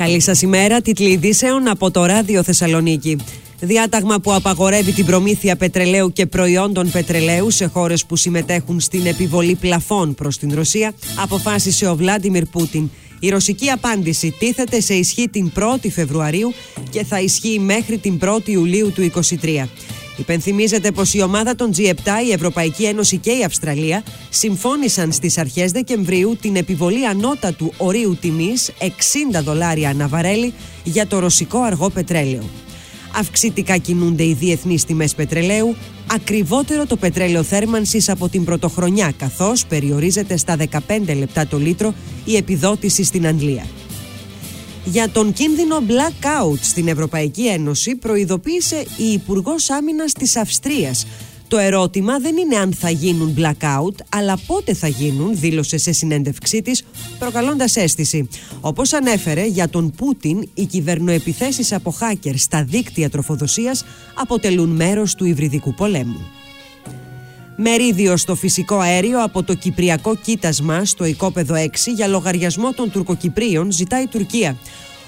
Καλή σας ημέρα, τίτλοι ειδήσεων από το Ράδιο Θεσσαλονίκη. Διάταγμα που απαγορεύει την προμήθεια πετρελαίου και προϊόντων πετρελαίου σε χώρες που συμμετέχουν στην επιβολή πλαφών προς την Ρωσία, αποφάσισε ο Βλάντιμιρ Πούτιν. Η ρωσική απάντηση τίθεται σε ισχύ την 1η Φεβρουαρίου και θα ισχύει μέχρι την 1η Ιουλίου του 2023. Υπενθυμίζεται πως η ομάδα των G7, η Ευρωπαϊκή Ένωση και η Αυστραλία συμφώνησαν στις αρχές Δεκεμβρίου την επιβολή ανώτατου ορίου τιμής 60 δολάρια αναβαρέλι για το ρωσικό αργό πετρέλαιο. Αυξητικά κινούνται οι διεθνείς τιμές πετρελαίου, ακριβότερο το πετρέλαιο θέρμανσης από την πρωτοχρονιά, καθώς περιορίζεται στα 15 λεπτά το λίτρο η επιδότηση στην Αγγλία. Για τον κίνδυνο blackout στην Ευρωπαϊκή Ένωση προειδοποίησε η Υπουργός Άμυνας της Αυστρίας. Το ερώτημα δεν είναι αν θα γίνουν blackout, αλλά πότε θα γίνουν, δήλωσε σε συνέντευξή της, προκαλώντας αίσθηση. Όπως ανέφερε, για τον Πούτιν, οι κυβερνοεπιθέσεις από hacker στα δίκτυα τροφοδοσίας αποτελούν μέρος του υβριδικού πολέμου. Μερίδιο στο φυσικό αέριο από το Κυπριακό κοίτασμα στο οικόπεδο 6 για λογαριασμό των Τουρκοκυπρίων ζητάει η Τουρκία.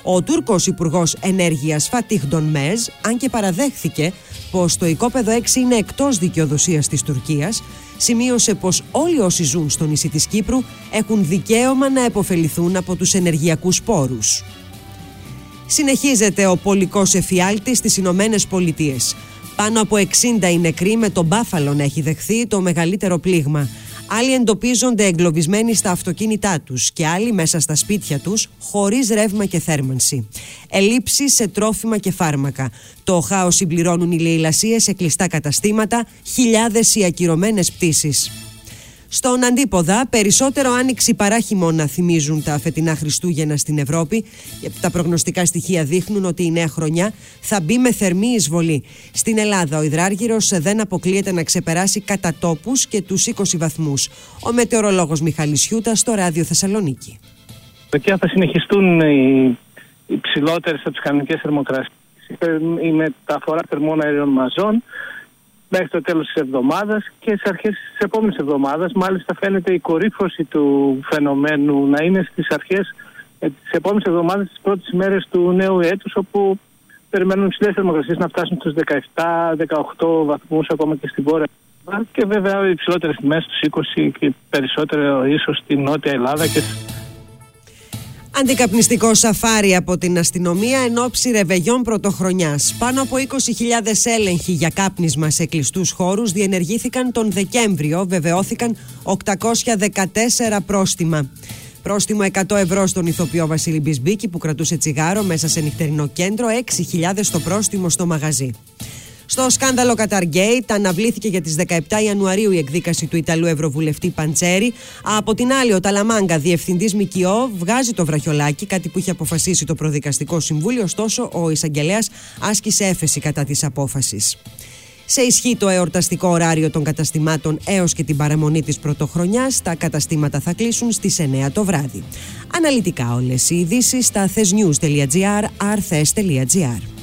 Ο Τούρκος Υπουργός Ενέργειας Φατίχ Μέζ, αν και παραδέχθηκε πως το οικόπεδο 6 είναι εκτός δικαιοδοσίας της Τουρκίας, σημείωσε πως όλοι όσοι ζουν στο νησί της Κύπρου έχουν δικαίωμα να επωφεληθούν από τους ενεργειακούς πόρους. Συνεχίζεται ο πολικός εφιάλτης στις Ηνωμένες Πολιτείες. Πάνω από 60 οι νεκροί με τον Μπάφαλο να έχει δεχθεί το μεγαλύτερο πλήγμα. Άλλοι εντοπίζονται εγκλωβισμένοι στα αυτοκίνητά τους και άλλοι μέσα στα σπίτια τους χωρίς ρεύμα και θέρμανση. Ελλείψεις σε τρόφιμα και φάρμακα. Το χάος συμπληρώνουν οι λαιλασίες σε κλειστά καταστήματα, χιλιάδες οι ακυρωμένες πτήσεις. Στον αντίποδα, περισσότερο άνοιξη παρά χειμώνα θυμίζουν τα φετινά Χριστούγεννα στην Ευρώπη. Τα προγνωστικά στοιχεία δείχνουν ότι η νέα χρονιά θα μπει με θερμή εισβολή. Στην Ελλάδα, ο υδράργυρος δεν αποκλείεται να ξεπεράσει κατά τόπους και τους 20 βαθμούς. Ο μετεωρολόγος Μιχάλης Χιούτας στο ράδιο Θεσσαλονίκη. Και θα συνεχιστούν οι, οι ψηλότερες από τις κανονικές θερμοκρασίες. Η μεταφορά θερμών αερίων μαζών μέχρι το τέλος της εβδομάδας και σε αρχές της επόμενης εβδομάδας. Μάλιστα φαίνεται η κορύφωση του φαινομένου να είναι στις αρχές ε, της επόμενης εβδομάδας, τις πρώτες μέρες του νέου έτους, όπου περιμένουν ψηλές θερμοκρασίες να φτάσουν στους 17-18 βαθμούς ακόμα και στην βόρεια και βέβαια οι ψηλότερες τιμές στους 20 και περισσότερο ίσως στην Νότια Ελλάδα και Αντικαπνιστικό σαφάρι από την αστυνομία εν ώψη ρεβεγιών πρωτοχρονιάς. Πάνω από 20.000 έλεγχοι για κάπνισμα σε κλειστούς χώρους διενεργήθηκαν τον Δεκέμβριο. Βεβαιώθηκαν 814 πρόστιμα. Πρόστιμο 100 ευρώ στον ηθοποιό Βασίλη Μπισμπίκη που κρατούσε τσιγάρο μέσα σε νυχτερινό κέντρο, 6.000 το πρόστιμο στο μαγαζί. Στο σκάνδαλο Καταργέιτ αναβλήθηκε για τις 17 Ιανουαρίου η εκδίκαση του Ιταλού Ευρωβουλευτή Παντσέρη. Από την άλλη, ο Ταλαμάγκα, διευθυντής ΜΚΟ, βγάζει το βραχιολάκι, κάτι που είχε αποφασίσει το Προδικαστικό Συμβούλιο. Ωστόσο, ο εισαγγελέας άσκησε έφεση κατά της απόφασης. Σε ισχύ το εορταστικό ωράριο των καταστημάτων έως και την παραμονή της πρωτοχρονιάς, τα καταστήματα θα κλείσουν στις 9 το βράδυ. Αναλυτικά όλες οι ειδήσεις στα thesnews.gr, arthes.gr.